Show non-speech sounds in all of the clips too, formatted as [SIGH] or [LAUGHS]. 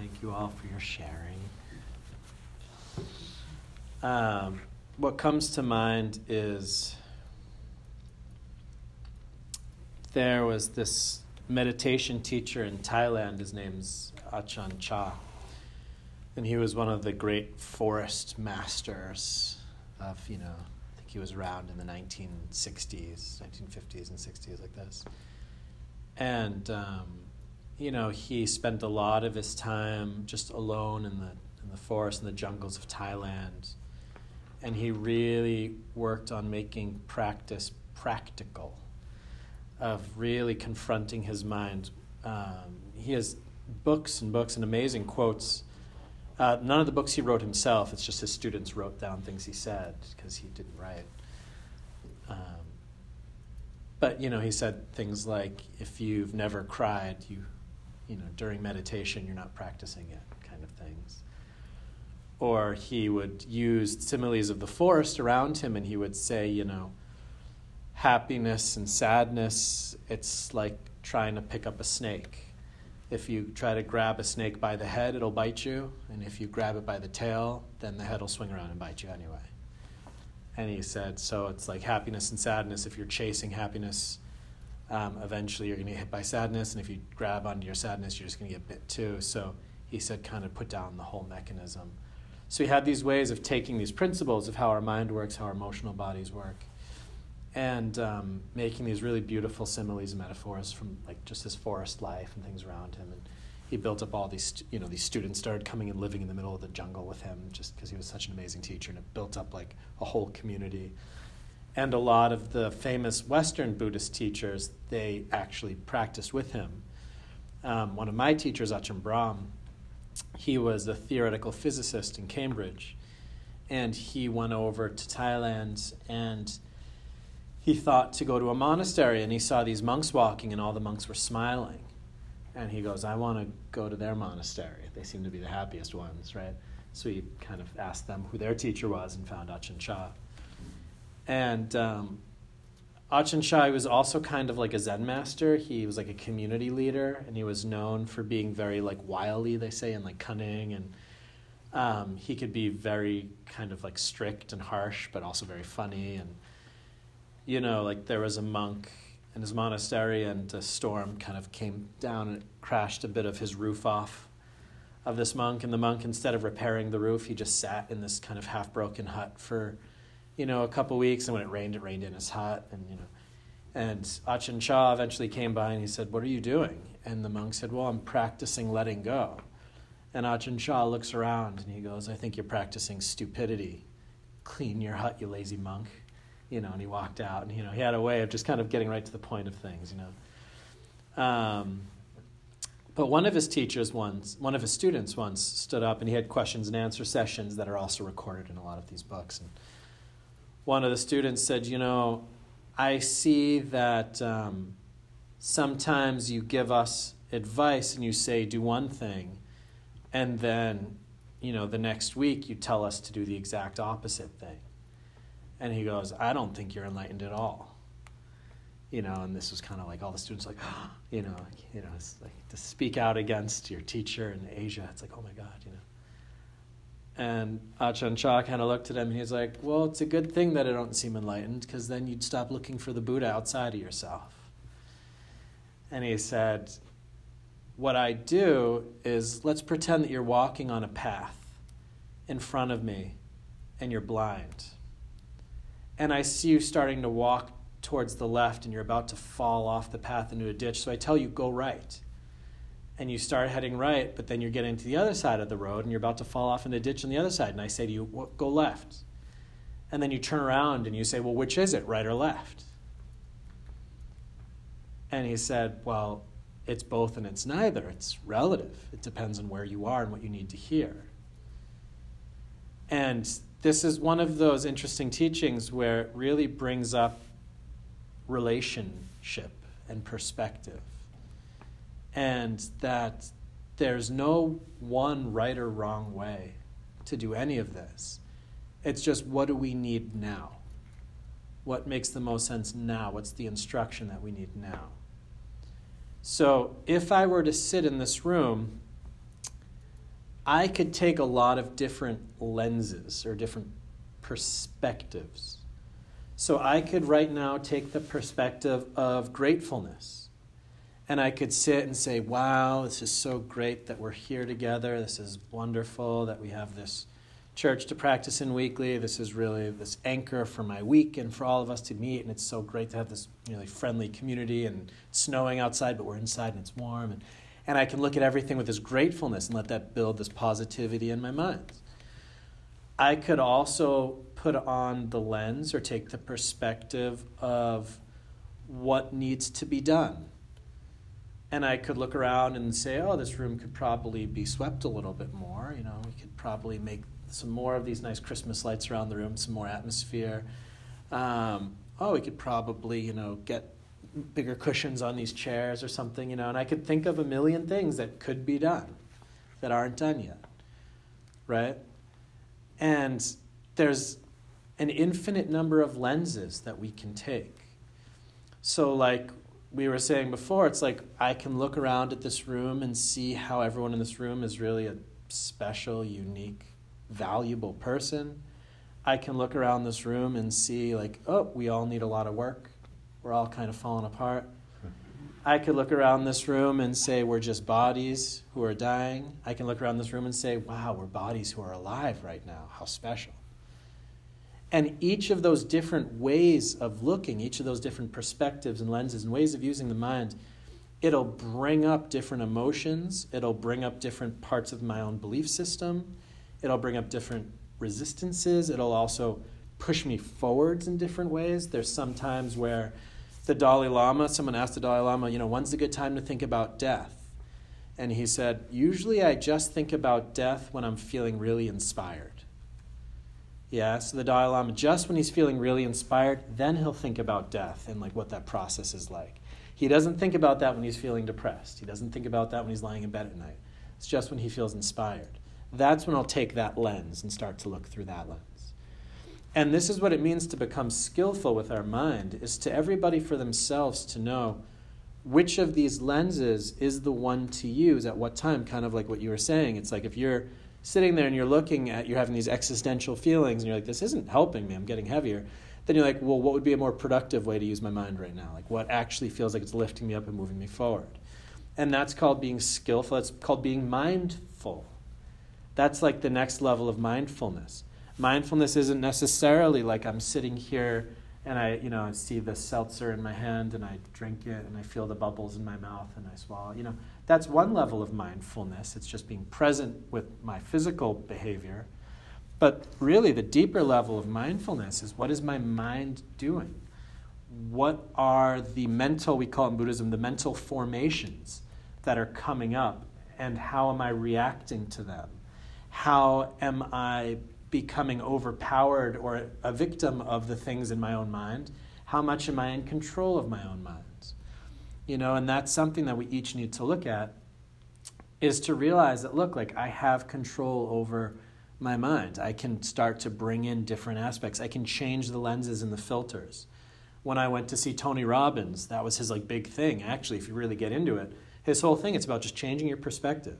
Thank you all for your sharing. Um, what comes to mind is there was this meditation teacher in Thailand. His name's Ajahn Chah. And he was one of the great forest masters of, you know, I think he was around in the 1960s, 1950s and 60s, like this. And, um, you know, he spent a lot of his time just alone in the, in the forest and the jungles of Thailand. And he really worked on making practice practical of really confronting his mind. Um, he has books and books and amazing quotes. Uh, none of the books he wrote himself, it's just his students wrote down things he said because he didn't write. Um, but, you know, he said things like, if you've never cried, you, you know, during meditation, you're not practicing it, kind of things. Or he would use similes of the forest around him and he would say, you know, happiness and sadness, it's like trying to pick up a snake. If you try to grab a snake by the head, it'll bite you. And if you grab it by the tail, then the head will swing around and bite you anyway. And he said, so it's like happiness and sadness. If you're chasing happiness, um, eventually you're going to get hit by sadness. And if you grab onto your sadness, you're just going to get bit too. So he said, kind of put down the whole mechanism. So he had these ways of taking these principles of how our mind works, how our emotional bodies work, and um, making these really beautiful similes and metaphors from like just his forest life and things around him. And he built up all these, you know, these students started coming and living in the middle of the jungle with him just because he was such an amazing teacher, and it built up like a whole community. And a lot of the famous Western Buddhist teachers, they actually practiced with him. Um, one of my teachers, Ajahn Brahm, he was a theoretical physicist in Cambridge, and he went over to Thailand and he thought to go to a monastery and he saw these monks walking and all the monks were smiling. And he goes, I want to go to their monastery. They seem to be the happiest ones, right? So he kind of asked them who their teacher was and found Ajahn Chah. And um, Chah was also kind of like a Zen master. He was like a community leader, and he was known for being very like wily, they say, and like cunning. And um, he could be very kind of like strict and harsh, but also very funny. And you know, like there was a monk in his monastery, and a storm kind of came down and crashed a bit of his roof off of this monk. And the monk, instead of repairing the roof, he just sat in this kind of half broken hut for, you know, a couple weeks. And when it rained, it rained in his hut. And, you know, and Ajahn Chah eventually came by and he said, What are you doing? And the monk said, Well, I'm practicing letting go. And Ajahn Chah looks around and he goes, I think you're practicing stupidity. Clean your hut, you lazy monk you know, and he walked out, and you know, he had a way of just kind of getting right to the point of things, you know. Um, but one of his teachers once, one of his students once stood up, and he had questions and answer sessions that are also recorded in a lot of these books. And one of the students said, "You know, I see that um, sometimes you give us advice and you say do one thing, and then, you know, the next week you tell us to do the exact opposite thing." And he goes, I don't think you're enlightened at all. You know, and this was kind of like all the students like, oh, [GASPS] you know, you know, it's like to speak out against your teacher in Asia. It's like, oh my God, you know. And Ajahn Chah kind of looked at him and he's like, well, it's a good thing that I don't seem enlightened because then you'd stop looking for the Buddha outside of yourself. And he said, what I do is let's pretend that you're walking on a path in front of me and you're blind and I see you starting to walk towards the left and you're about to fall off the path into a ditch. So I tell you, go right. And you start heading right, but then you're getting to the other side of the road and you're about to fall off in the ditch on the other side. And I say to you, go left. And then you turn around and you say, well, which is it, right or left? And he said, well, it's both and it's neither. It's relative. It depends on where you are and what you need to hear. And this is one of those interesting teachings where it really brings up relationship and perspective. And that there's no one right or wrong way to do any of this. It's just what do we need now? What makes the most sense now? What's the instruction that we need now? So if I were to sit in this room I could take a lot of different lenses or different perspectives. So I could right now take the perspective of gratefulness. And I could sit and say, wow, this is so great that we're here together. This is wonderful that we have this church to practice in weekly. This is really this anchor for my week and for all of us to meet. And it's so great to have this really friendly community and snowing outside, but we're inside and it's warm. And, and I can look at everything with this gratefulness and let that build this positivity in my mind. I could also put on the lens or take the perspective of what needs to be done and I could look around and say, oh, this room could probably be swept a little bit more. You know, we could probably make some more of these nice Christmas lights around the room, some more atmosphere. Um, oh, we could probably, you know, get bigger cushions on these chairs or something, you know. And I could think of a million things that could be done that aren't done yet, right? And there's an infinite number of lenses that we can take. So, like we were saying before, it's like I can look around at this room and see how everyone in this room is really a special, unique, valuable person. I can look around this room and see, like, oh, we all need a lot of work. We're all kind of falling apart. I could look around this room and say, we're just bodies who are dying. I can look around this room and say, wow, we're bodies who are alive right now. How special. And each of those different ways of looking, each of those different perspectives and lenses and ways of using the mind, it'll bring up different emotions. It'll bring up different parts of my own belief system. It'll bring up different resistances. It'll also push me forwards in different ways. There's some times where the Dalai Lama, someone asked the Dalai Lama, you know, when's a good time to think about death? And he said, usually I just think about death when I'm feeling really inspired. Yeah, so the Dalai Lama, just when he's feeling really inspired, then he'll think about death and like what that process is like. He doesn't think about that when he's feeling depressed. He doesn't think about that when he's lying in bed at night. It's just when he feels inspired. That's when I'll take that lens and start to look through that lens. And this is what it means to become skillful with our mind is to everybody for themselves to know which of these lenses is the one to use at what time, kind of like what you were saying. It's like if you're sitting there and you're looking at, you're having these existential feelings, and you're like, this isn't helping me, I'm getting heavier, then you're like, well, what would be a more productive way to use my mind right now? Like, what actually feels like it's lifting me up and moving me forward? And that's called being skillful, that's called being mindful. That's like the next level of mindfulness. Mindfulness isn't necessarily like I'm sitting here and I, you know, I see the seltzer in my hand and I drink it and I feel the bubbles in my mouth and I swallow. You know, that's one level of mindfulness. It's just being present with my physical behavior. But really, the deeper level of mindfulness is what is my mind doing? What are the mental, we call in Buddhism, the mental formations that are coming up, and how am I reacting to them? How am I becoming overpowered or a victim of the things in my own mind? How much am I in control of my own mind? You know and that's something that we each need to look at is to realize that look like i have control over my mind. I can start to bring in different aspects. I can change the lenses and the filters. When i went to see tony robbins that was his like big thing. Actually if you really get into it his whole thing it's about just changing your perspective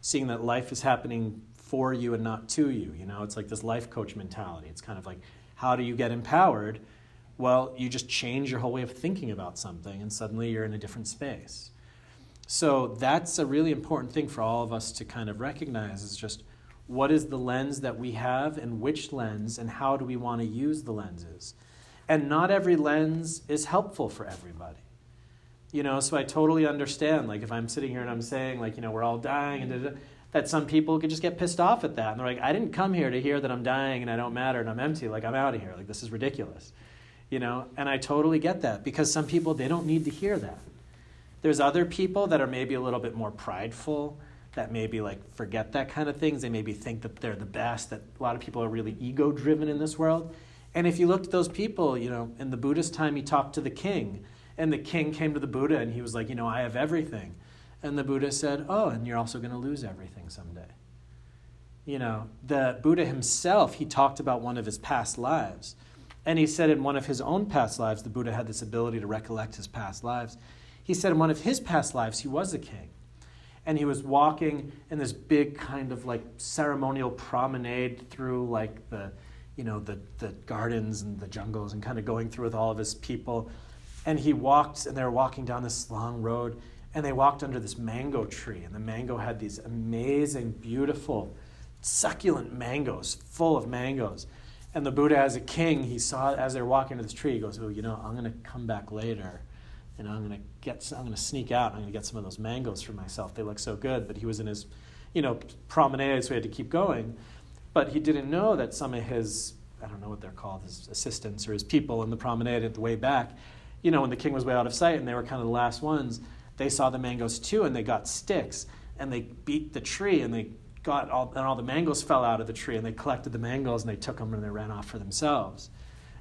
seeing that life is happening for you and not to you you know? It's like this life coach mentality. It's kind of like how do you get empowered well, you just change your whole way of thinking about something, and suddenly you're in a different space. So that's a really important thing for all of us to kind of recognize is just what is the lens that we have and which lens and how do we want to use the lenses. And not every lens is helpful for everybody. You know, so I totally understand. Like if I'm sitting here and I'm saying like, you know, we're all dying and that some people could just get pissed off at that. And they're like, I didn't come here to hear that I'm dying and I don't matter and I'm empty. Like I'm out of here. Like this is ridiculous you know? And i totally get that because some people they don't need to hear that. There's other people that are maybe a little bit more prideful that maybe like forget that kind of things. They maybe think that they're the best that a lot of people are really ego driven in this world. And if you looked at those people you know in the buddhist time he talked to the king and the king came to the buddha and he was like you know i have everything. And the buddha said oh and you're also going to lose everything someday. You know the buddha himself he talked about one of his past lives and he said in one of his own past lives, the Buddha had this ability to recollect his past lives. He said in one of his past lives, he was a king. and he was walking in this big kind of like ceremonial promenade through like the you know the, the gardens and the jungles and kind of going through with all of his people and he walked and they were walking down this long road and they walked under this mango tree and the mango had these amazing beautiful succulent mangoes full of mangoes and the buddha as a king he saw as they're walking to this tree he goes oh you know i'm going to come back later and I'm going to get, I'm going to sneak out. I'm going to get some of those mangoes for myself. They look so good. But he was in his, you know, promenade, so he had to keep going. But he didn't know that some of his, I don't know what they're called, his assistants or his people in the promenade at the way back, you know, when the king was way out of sight and they were kind of the last ones, they saw the mangoes too and they got sticks and they beat the tree and they got all, and all the mangoes fell out of the tree and they collected the mangoes and they took them and they ran off for themselves.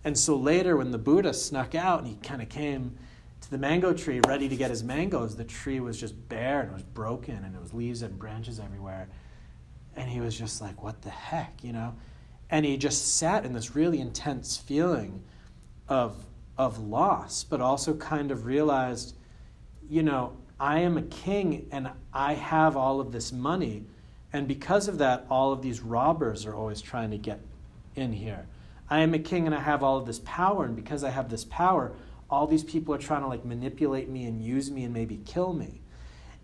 And so later, when the Buddha snuck out and he kind of came, to the mango tree, ready to get his mangoes, the tree was just bare and it was broken and it was leaves and branches everywhere. And he was just like, what the heck, you know? And he just sat in this really intense feeling of, of loss, but also kind of realized, you know, I am a king and I have all of this money. And because of that, all of these robbers are always trying to get in here. I am a king and I have all of this power. And because I have this power, all these people are trying to like manipulate me and use me and maybe kill me.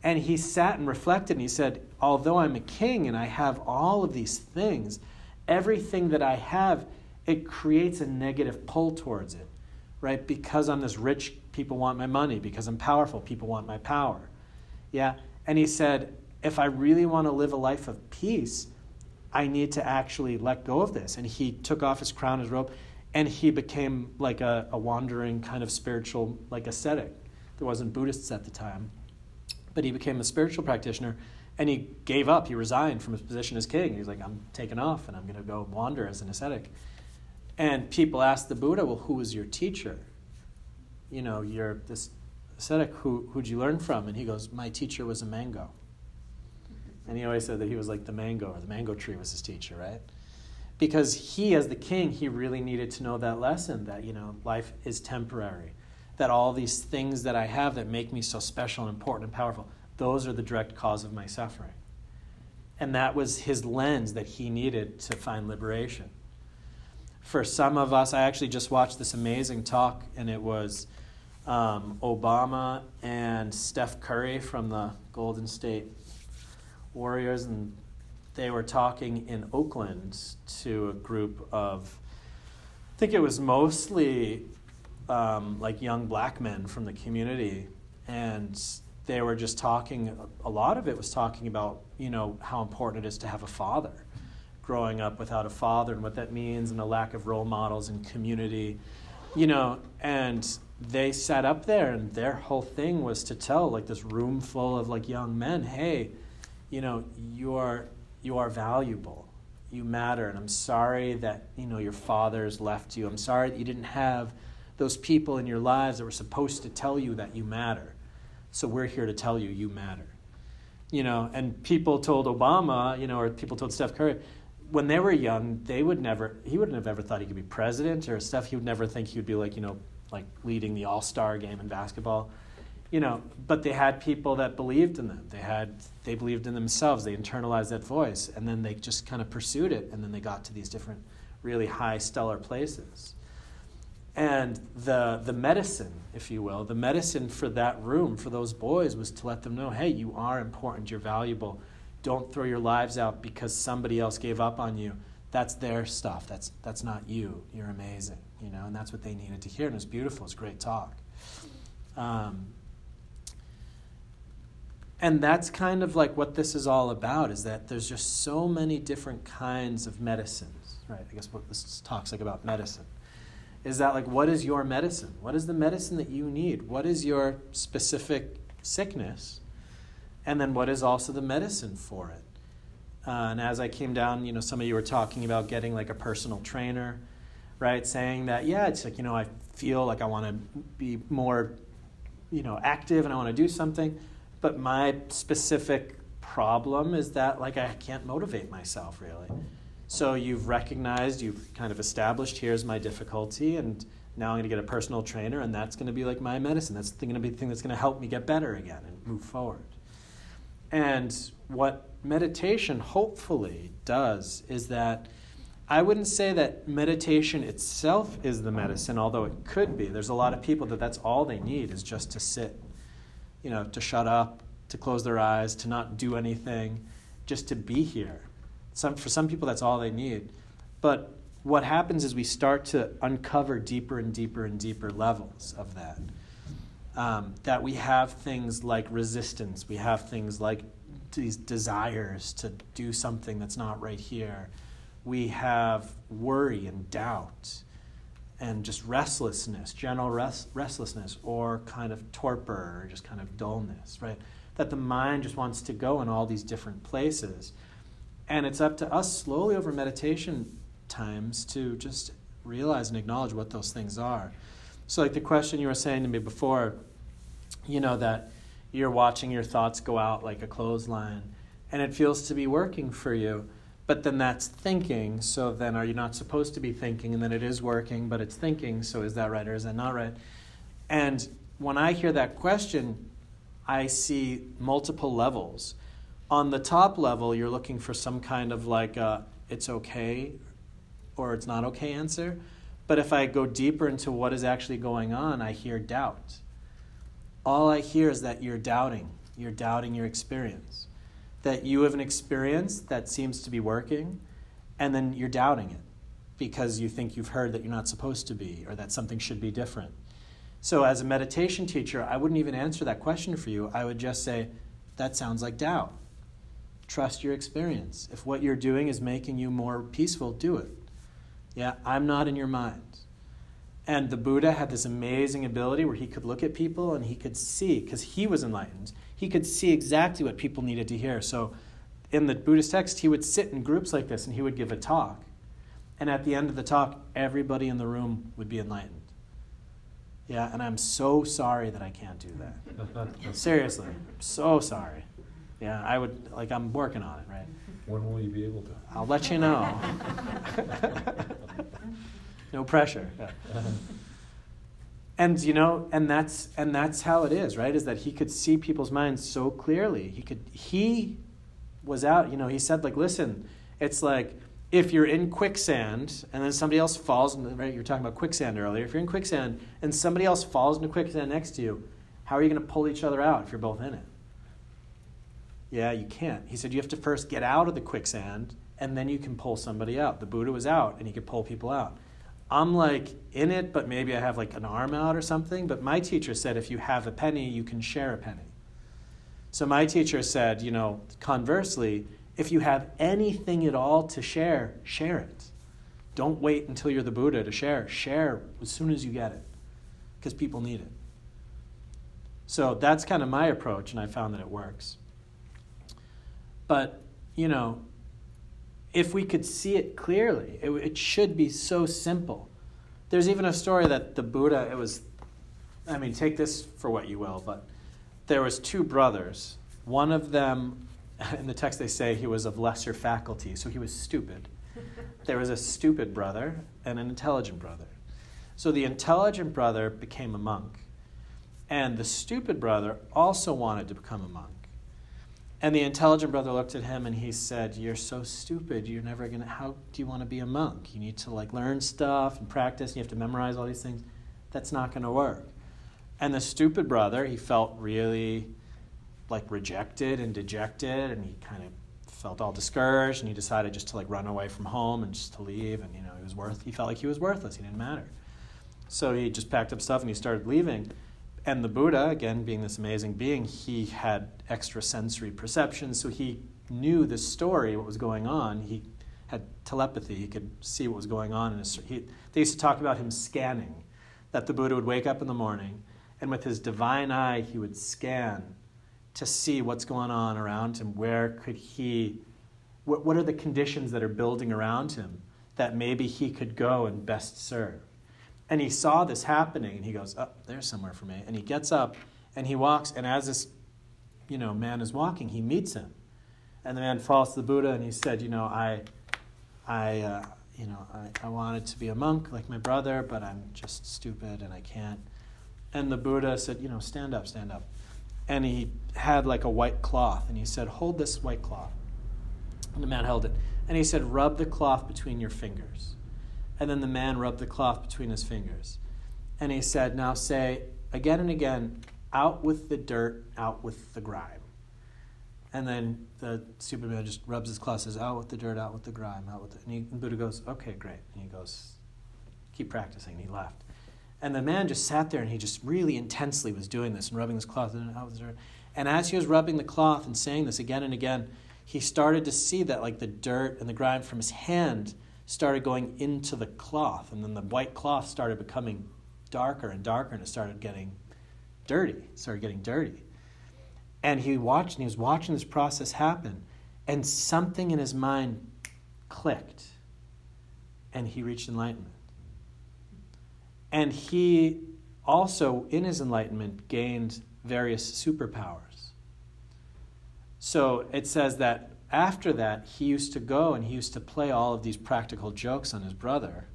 And he sat and reflected and he said, Although I'm a king and I have all of these things, everything that I have, it creates a negative pull towards it, right? Because I'm this rich, people want my money. Because I'm powerful, people want my power. Yeah? And he said, If I really want to live a life of peace, I need to actually let go of this. And he took off his crown, his robe, and he became like a, a wandering kind of spiritual like ascetic there wasn't buddhists at the time. But he became a spiritual practitioner and he gave up. He resigned from his position as king. He's like i'm taking off and i'm going to go wander as an ascetic. And people asked the buddha well who was your teacher? You know you're this ascetic. Who who'd you learn from? And he goes my teacher was a mango and he always said that he was like the mango or the mango tree was his teacher right? Because he as the king he really needed to know that lesson that you know life is temporary that all these things that i have that make me so special and important and powerful those are the direct cause of my suffering. And that was his lens that he needed to find liberation. For some of us i actually just watched this amazing talk and it was um, obama and steph curry from the golden state warriors and they were talking in Oakland to a group of, I think it was mostly um, like young black men from the community. And they were just talking, a lot of it was talking about, you know, how important it is to have a father, growing up without a father and what that means, and a lack of role models and community, you know, and they sat up there and their whole thing was to tell like this room full of like young men hey you know you're you are valuable. You matter. And I'm sorry that, you know, your fathers left you. I'm sorry that you didn't have those people in your lives that were supposed to tell you that you matter. So we're here to tell you you matter. You know, and people told Obama, you know, or people told Steph Curry, when they were young, they would never, he wouldn't have ever thought he could be president or Steph, he would never think he would be like, you know, like leading the all star game in basketball you know, but they had people that believed in them. They had they believed in themselves. They internalized that voice, and then they just kind of pursued it, and then they got to these different, really high stellar places. And the the medicine, if you will, the medicine for that room for those boys was to let them know, hey, you are important. You're valuable. Don't throw your lives out because somebody else gave up on you. That's their stuff. That's that's not you. You're amazing. You know, and that's what they needed to hear. And it was beautiful. It's great talk. Um, and that's kind of like what this is all about is that there's just so many different kinds of medicines right? I guess what this talks like about medicine. Is that like what is your medicine? What is the medicine that you need? What is your specific sickness? And then what is also the medicine for it? Uh, and as i came down you know some of you were talking about getting like a personal trainer right? Saying that yeah it's like you know i feel like i want to be more you know active and i want to do something but my specific problem is that like I can't motivate myself really. So you've recognized, you've kind of established here's my difficulty, and now I'm going to get a personal trainer, and that's going to be like my medicine. That's going to be the thing that's going to help me get better again and move forward. And what meditation hopefully does is that I wouldn't say that meditation itself is the medicine, although it could be. There's a lot of people that that's all they need is just to sit, you know, to shut up, to close their eyes, to not do anything, just to be here. Some, for some people, that's all they need. But what happens is we start to uncover deeper and deeper and deeper levels of that. Um, that we have things like resistance, we have things like these desires to do something that's not right here we have worry and doubt and just restlessness, general rest, restlessness, or kind of torpor, or just kind of dullness, right? That the mind just wants to go in all these different places. And it's up to us slowly over meditation times to just realize and acknowledge what those things are. So, like the question you were saying to me before, you know, that you're watching your thoughts go out like a clothesline, and it feels to be working for you but then that's thinking. So then are you not supposed to be thinking? And then it is working, but it's thinking. So is that right or is that not right? And when I hear that question, I see multiple levels. On the top level, you're looking for some kind of like a, it's okay or it's not okay answer. But if I go deeper into what is actually going on, I hear doubt. All I hear is that you're doubting. You're doubting your experience that you have an experience that seems to be working, and then you're doubting it because you think you've heard that you're not supposed to be or that something should be different. So, as a meditation teacher, I wouldn't even answer that question for you. I would just say, that sounds like doubt. Trust your experience. If what you're doing is making you more peaceful, do it. Yeah, I'm not in your mind. And the Buddha had this amazing ability where he could look at people and he could see, because he was enlightened, he could see exactly what people needed to hear. So in the Buddhist text, he would sit in groups like this and he would give a talk. And at the end of the talk, everybody in the room would be enlightened. Yeah, and I'm so sorry that I can't do that. [LAUGHS] Seriously, so sorry. Yeah, I would, like, I'm working on it, right? When will you be able to? I'll let you know. [LAUGHS] no pressure. [LAUGHS] And you know and that's and that's how it is right? Is that he could see people's minds so clearly. He could he was out you know he said like listen it's like if you're in quicksand and then somebody else falls right you were talking about quicksand earlier. If you're in quicksand and somebody else falls into quicksand next to you how are you going to pull each other out if you're both in it? Yeah you can't. He said you have to first get out of the quicksand and then you can pull somebody out. The buddha was out and he could pull people out I'm like in it, but maybe I have like an arm out or something. But my teacher said if you have a penny, you can share a penny. So my teacher said, you know, conversely, if you have anything at all to share, share it. Don't wait until you're the Buddha to share. Share as soon as you get it, because people need it. So that's kind of my approach, and I found that it works. But, you know, if we could see it clearly, it, it should be so simple. There's even a story that the Buddha, it was, I mean, take this for what you will, but there was two brothers. One of them, [LAUGHS] in the text they say he was of lesser faculty, so he was stupid. [LAUGHS] There was a stupid brother and an intelligent brother. So the intelligent brother became a monk, and the stupid brother also wanted to become a monk. And the intelligent brother looked at him and he said, You're so stupid. You're never going to, how do you want to be a monk? You need to like learn stuff and practice, and you have to memorize all these things. That's not going to work. And the stupid brother, he felt really like rejected and dejected, and he kind of felt all discouraged, and he decided just to like run away from home and just to leave. And you know, he was worth, he felt like he was worthless. He didn't matter. So he just packed up stuff and he started leaving. And the Buddha, again, being this amazing being, he had extrasensory perception, so he knew the story, what was going on. He had telepathy, he could see what was going on. In his, he, they used to talk about him scanning, that the Buddha would wake up in the morning, and with his divine eye, he would scan to see what's going on around him. Where could he, what, what are the conditions that are building around him that maybe he could go and best serve? And he saw this happening, and he goes, "Oh, there's somewhere for me." And he gets up and he walks, and as this, you know, man is walking, he meets him, and the man falls to the Buddha, and he said, "You know, I, I, uh, you know, I, I wanted to be a monk like my brother, but I'm just stupid and I can't." And the Buddha said, "You know, stand up, stand up." and he had like a white cloth, and he said, Hold this white cloth. And the man held it. And he said, Rub the cloth between your fingers. And then the man rubbed the cloth between his fingers. And he said, Now say again and again, out with the dirt, out with the grime. And then the stupid man just rubs his cloth, says, Out with the dirt, out with the grime, out with the. And, he, and Buddha goes, Okay, great. And he goes, Keep practicing. And he left. And the man just sat there and he just really intensely was doing this and rubbing his cloth and out with the dirt. And as he was rubbing the cloth and saying this again and again, he started to see that like the dirt and the grime from his hand started going into the cloth. And then the white cloth started becoming darker and darker and it started getting dirty. Started getting dirty. And he watched and he was watching this process happen. And something in his mind clicked. And he reached enlightenment. And he also, in his enlightenment, gained various superpowers. So it says that after that, he used to go and he used to play all of these practical jokes on his brother,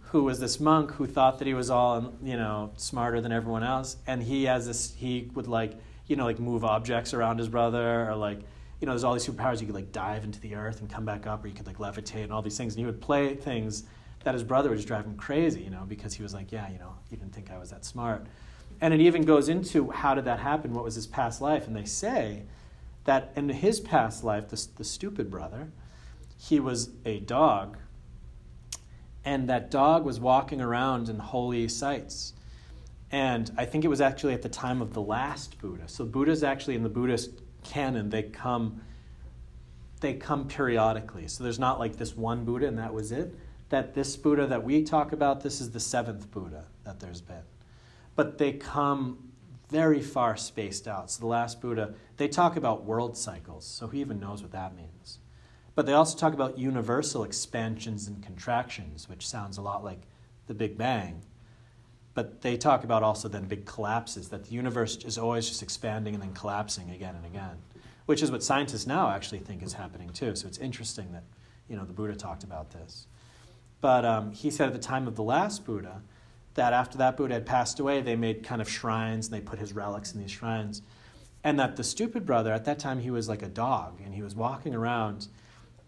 who was this monk who thought that he was all, you know, smarter than everyone else. And he has this, he would like, you know, like move objects around his brother or like, you know, there's all these superpowers. You could like dive into the earth and come back up, or you could like levitate and all these things. And he would play things that his brother would just drive him crazy, you know, because he was like, yeah, you know, you didn't think I was that smart. And it even goes into how did that happen? What was his past life? And they say that in his past life, the, the stupid brother, he was a dog, and that dog was walking around in holy sites. And I think it was actually at the time of the last Buddha. So Buddhas actually in the Buddhist canon, they come they come periodically. So there's not like this one Buddha and that was it. That this Buddha that we talk about, this is the seventh Buddha that there's been but they come very far spaced out. So the last Buddha, they talk about world cycles, so who even knows what that means? But they also talk about universal expansions and contractions, which sounds a lot like the Big Bang. But they talk about also then big collapses, that the universe is always just expanding and then collapsing again and again, which is what scientists now actually think is happening too. So it's interesting that you know the Buddha talked about this. But um, he said at the time of the last Buddha, that after that Buddha had passed away, they made kind of shrines and they put his relics in these shrines. And that the stupid brother, at that time, he was like a dog and he was walking around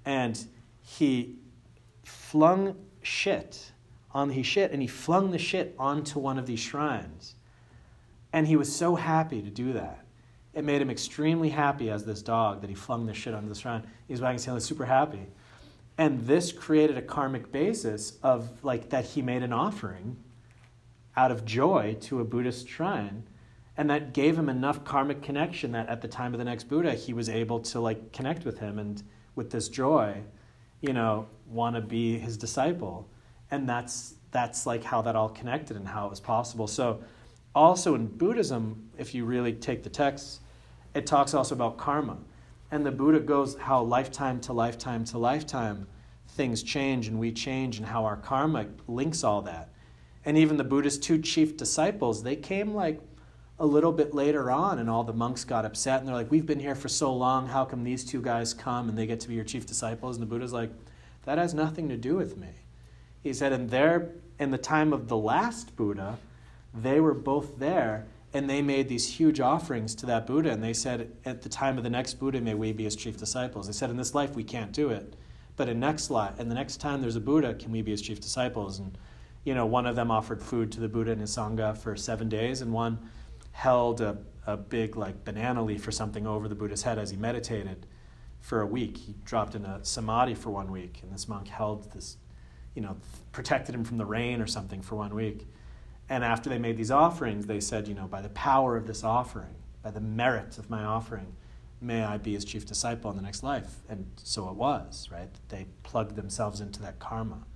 and he flung shit on, he shit and he flung the shit onto one of these shrines. And he was so happy to do that. It made him extremely happy as this dog that he flung the shit onto the shrine. He was wagging his tail, he was super happy. And this created a karmic basis of like that he made an offering out of joy to a Buddhist shrine. And that gave him enough karmic connection that at the time of the next Buddha, he was able to like connect with him and with this joy, you know, want to be his disciple. And that's that's like how that all connected and how it was possible. So also in Buddhism, if you really take the texts, it talks also about karma. And the Buddha goes how lifetime to lifetime to lifetime things change and we change and how our karma links all that and even the Buddha's two chief disciples, they came like a little bit later on, and all the monks got upset, and they're like, We've been here for so long, how come these two guys come and they get to be your chief disciples? And the Buddha's like, That has nothing to do with me. He said, In there, in the time of the last Buddha, they were both there and they made these huge offerings to that Buddha. And they said, At the time of the next Buddha, may we be his chief disciples. They said, In this life, we can't do it. But in next life, and the next time there's a Buddha, can we be his chief disciples? And you know, one of them offered food to the Buddha and his Sangha for seven days, and one held a, a big like banana leaf or something over the Buddha's head as he meditated for a week. He dropped in a samadhi for one week, and this monk held this, you know, protected him from the rain or something for one week. And after they made these offerings, they said, you know, by the power of this offering, by the merit of my offering, may I be his chief disciple in the next life. And so it was, right? They plugged themselves into that karma.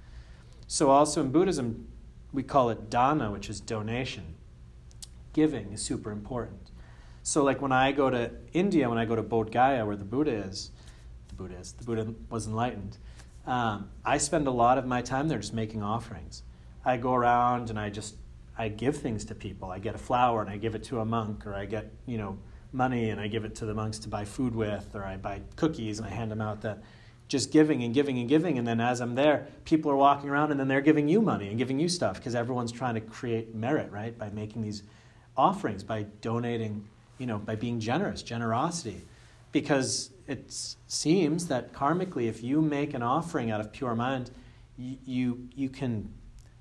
So, also in Buddhism, we call it dana, which is donation. Giving is super important. So, like when I go to India, when I go to Bodh Gaya, where the Buddha is, the Buddha is, the Buddha was enlightened, um, I spend a lot of my time there just making offerings. I go around and I just I give things to people. I get a flower and I give it to a monk, or I get you know money and I give it to the monks to buy food with, or I buy cookies and I hand them out. That just giving and giving and giving. And then as I'm there, people are walking around and then they're giving you money and giving you stuff because everyone's trying to create merit, right? By making these offerings, by donating, you know, by being generous, generosity. Because it seems that karmically, if you make an offering out of pure mind, you, you, you can,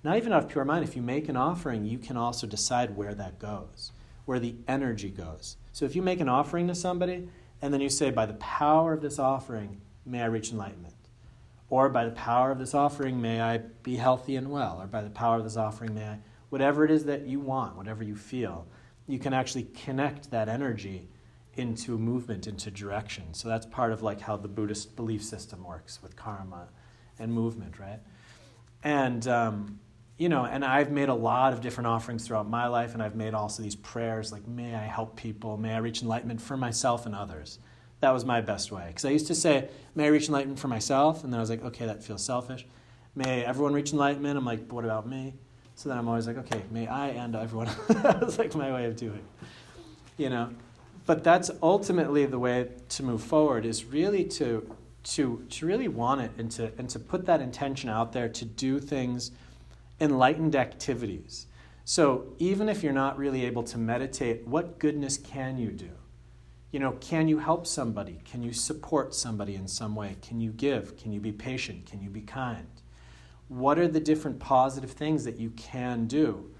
not even out of pure mind, if you make an offering, you can also decide where that goes, where the energy goes. So if you make an offering to somebody, and then you say, by the power of this offering, may I reach enlightenment. Or by the power of this offering, may I be healthy and well. Or by the power of this offering, may I, whatever it is that you want, whatever you feel, you can actually connect that energy into movement, into direction. So that's part of like how the Buddhist belief system works with karma and movement, right? And um, you know, and I've made a lot of different offerings throughout my life, and I've made also these prayers like, "May I help people? May I reach enlightenment for myself and others." That was my best way because I used to say, "May I reach enlightenment for myself?" and then I was like, "Okay, that feels selfish." May everyone reach enlightenment? I'm like, "What about me?" So then I'm always like, "Okay, may I and everyone." [LAUGHS] that was like my way of doing, you know but that's ultimately the way to move forward is really to to to really want it and to and to put that intention out there to do things enlightened activities so even if you're not really able to meditate what goodness can you do you know can you help somebody can you support somebody in some way can you give can you be patient can you be kind what are the different positive things that you can do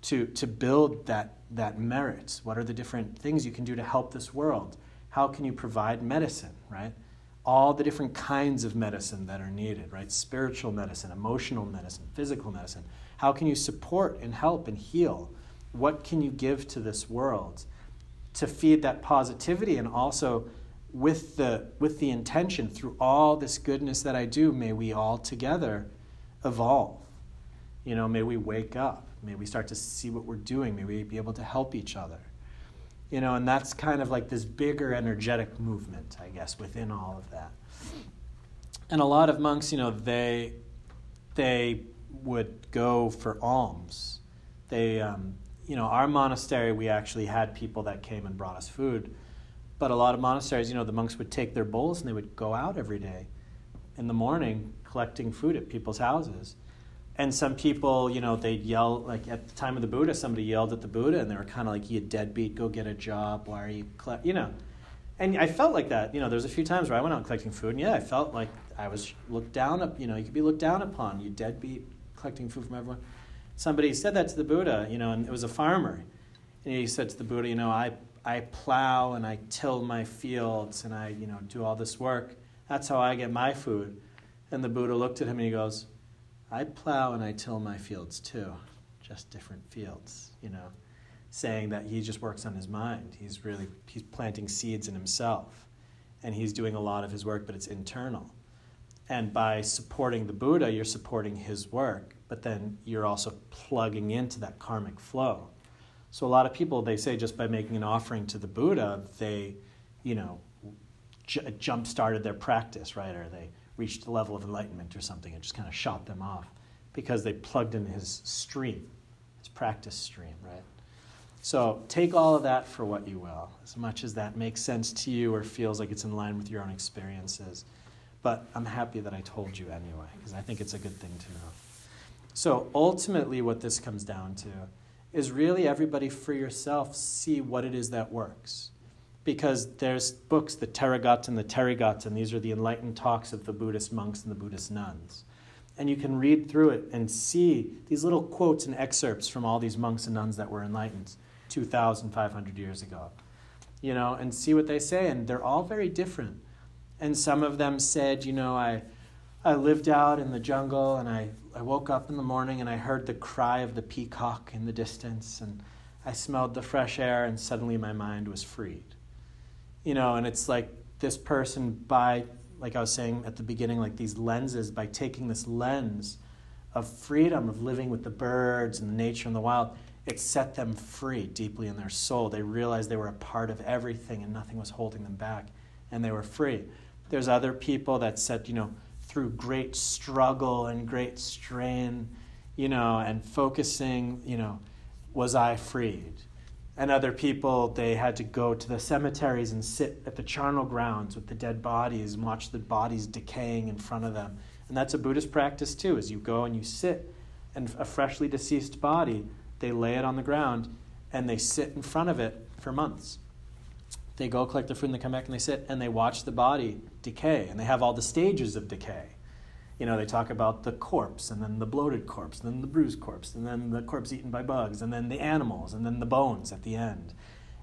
to, to build that, that merit? What are the different things you can do to help this world? How can you provide medicine, right? All the different kinds of medicine that are needed, right? Spiritual medicine, emotional medicine, physical medicine. How can you support and help and heal? What can you give to this world to feed that positivity and also with the, with the intention through all this goodness that I do, may we all together evolve. You know, may we wake up. May we start to see what we're doing. May we be able to help each other. You know, and that's kind of like this bigger energetic movement, I guess, within all of that. And a lot of monks, you know, they they would go for alms. They, um, you know, our monastery, we actually had people that came and brought us food. But a lot of monasteries, you know, the monks would take their bowls and they would go out every day in the morning collecting food at people's houses and some people, you know, they'd yell like at the time of the Buddha, somebody yelled at the Buddha, and they were kind of like, "You deadbeat, go get a job. Why are you, cle-? you know?" And I felt like that. You know, there's a few times where I went out collecting food, and yeah, I felt like I was looked down up. You know, you could be looked down upon. You deadbeat, collecting food from everyone. Somebody said that to the Buddha, you know, and it was a farmer, and he said to the Buddha, you know, I I plow and I till my fields and I you know do all this work. That's how I get my food. And the Buddha looked at him and he goes, I plow and I till my fields too, just different fields, you know, saying that he just works on his mind. He's really he's planting seeds in himself and he's doing a lot of his work but it's internal. And by supporting the Buddha, you're supporting his work, but then you're also plugging into that karmic flow. So a lot of people they say just by making an offering to the Buddha, they, you know, j- jump started their practice, right? Or they reached a level of enlightenment or something and just kind of shot them off because they plugged in his stream, his practice stream, right? So take all of that for what you will, as much as that makes sense to you or feels like it's in line with your own experiences. But I'm happy that I told you anyway, because I think it's a good thing to know. So ultimately, what this comes down to is really everybody for yourself see what it is that works because there's books, the Theragatha and the Therigatha, and these are the enlightened talks of the Buddhist monks and the Buddhist nuns. And you can read through it and see these little quotes and excerpts from all these monks and nuns that were enlightened 2,500 years ago, you know, and see what they say. And they're all very different. And some of them said, you know, I, I lived out in the jungle and I, I woke up in the morning and I heard the cry of the peacock in the distance and I smelled the fresh air and suddenly my mind was freed you know, and it's like this person by, like I was saying at the beginning, like these lenses, by taking this lens of freedom, of living with the birds and the nature and the wild, it set them free deeply in their soul. They realized they were a part of everything and nothing was holding them back, and they were free. There's other people that said, you know, through great struggle and great strain, you know, and focusing, you know, was I freed? and other people they had to go to the cemeteries and sit at the charnel grounds with the dead bodies and watch the bodies decaying in front of them and that's a buddhist practice too is you go and you sit and a freshly deceased body they lay it on the ground and they sit in front of it for months They go collect the food and they come back and they sit and they watch the body decay. And they have all the stages of decay. You know, they talk about the corpse and then the bloated corpse, and then the bruised corpse, and then the corpse eaten by bugs, and then the animals, and then the bones at the end.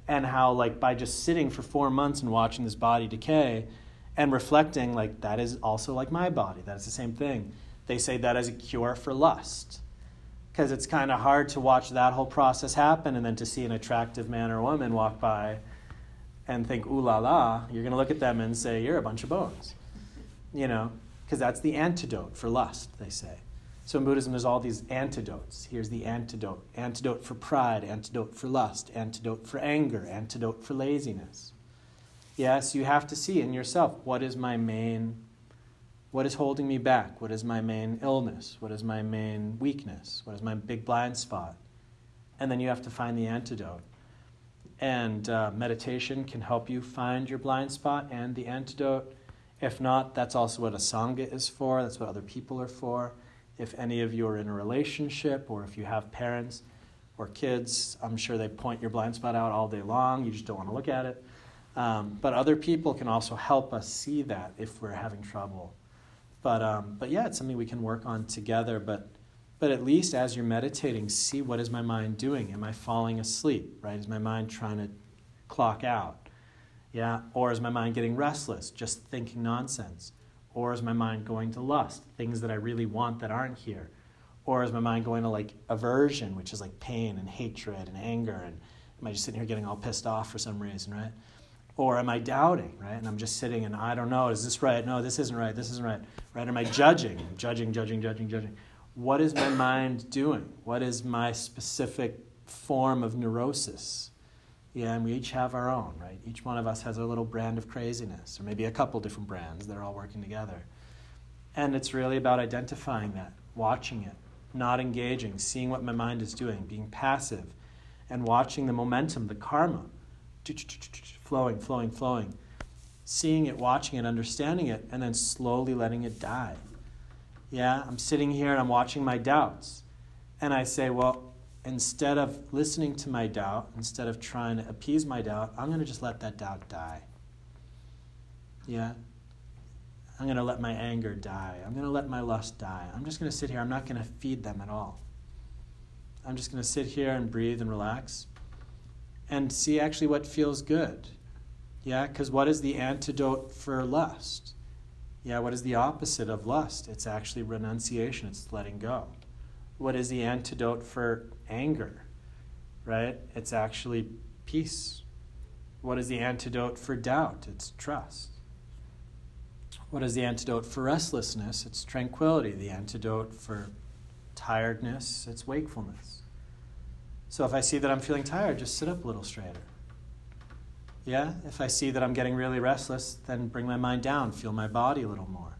And how, like, by just sitting for four months and watching this body decay and reflecting, like, that is also like my body, that is the same thing. They say that as a cure for lust because it's kind of hard to watch that whole process happen and then to see an attractive man or woman walk by and think, ooh la la, you're going to look at them and say, you're a bunch of bones. You know, because that's the antidote for lust, they say. So in Buddhism, there's all these antidotes. Here's the antidote antidote for pride, antidote for lust, antidote for anger, antidote for laziness. Yes, you have to see in yourself what is my main what is holding me back? What is my main illness? What is my main weakness? What is my big blind spot? And then you have to find the antidote. And uh, meditation can help you find your blind spot and the antidote. If not, that's also what a Sangha is for, that's what other people are for. If any of you are in a relationship or if you have parents or kids, I'm sure they point your blind spot out all day long. You just don't want to look at it. Um, but other people can also help us see that if we're having trouble. But, um, but yeah, it's something we can work on together. But, but at least as you're meditating, see what is my mind doing? Am I falling asleep, right? Is my mind trying to clock out? Yeah? Or is my mind getting restless, just thinking nonsense? Or is my mind going to lust, things that I really want that aren't here? Or is my mind going to like aversion, which is like pain and hatred and anger? And am I just sitting here getting all pissed off for some reason, right? Or am I doubting, right? And I'm just sitting and I don't know, is this right? No, this isn't right. This isn't right. Right? Am I judging? Judging, judging, judging, judging. What is my mind doing? What is my specific form of neurosis? Yeah, and we each have our own, right? Each one of us has a little brand of craziness, or maybe a couple different brands. They're all working together. And it's really about identifying that, watching it, not engaging, seeing what my mind is doing, being passive, and watching the momentum, the karma flowing, flowing, flowing. Seeing it, watching it, understanding it, and then slowly letting it die. Yeah, I'm sitting here and I'm watching my doubts. And I say, well, instead of listening to my doubt, instead of trying to appease my doubt, I'm going to just let that doubt die. Yeah? I'm going to let my anger die. I'm going to let my lust die. I'm just going to sit here. I'm not going to feed them at all. I'm just going to sit here and breathe and relax and see actually what feels good. Yeah, because what is the antidote for lust? Yeah, what is the opposite of lust? It's actually renunciation, it's letting go. What is the antidote for anger? Right? It's actually peace. What is the antidote for doubt? It's trust. What is the antidote for restlessness? It's tranquility. The antidote for tiredness, it's wakefulness. So if I see that I'm feeling tired, just sit up a little straighter. Yeah? If I see that I'm getting really restless, then bring my mind down, feel my body a little more.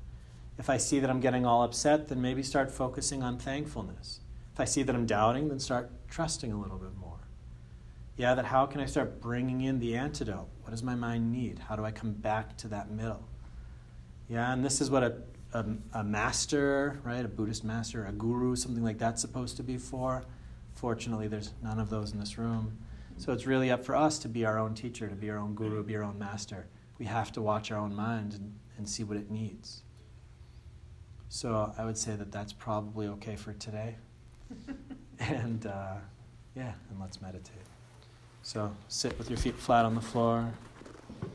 If I see that I'm getting all upset, then maybe start focusing on thankfulness. If I see that I'm doubting, then start trusting a little bit more. Yeah, that how can I start bringing in the antidote? What does my mind need? How do I come back to that middle? Yeah, and this is what a, a, a master, right, a Buddhist master, a guru, something like that's supposed to be for. Fortunately, there's none of those in this room. So it's really up for us to be our own teacher, to be our own guru, be our own master. We have to watch our own mind and, and see what it needs. So I would say that that's probably okay for today. [LAUGHS] and uh, yeah, and let's meditate. So sit with your feet flat on the floor.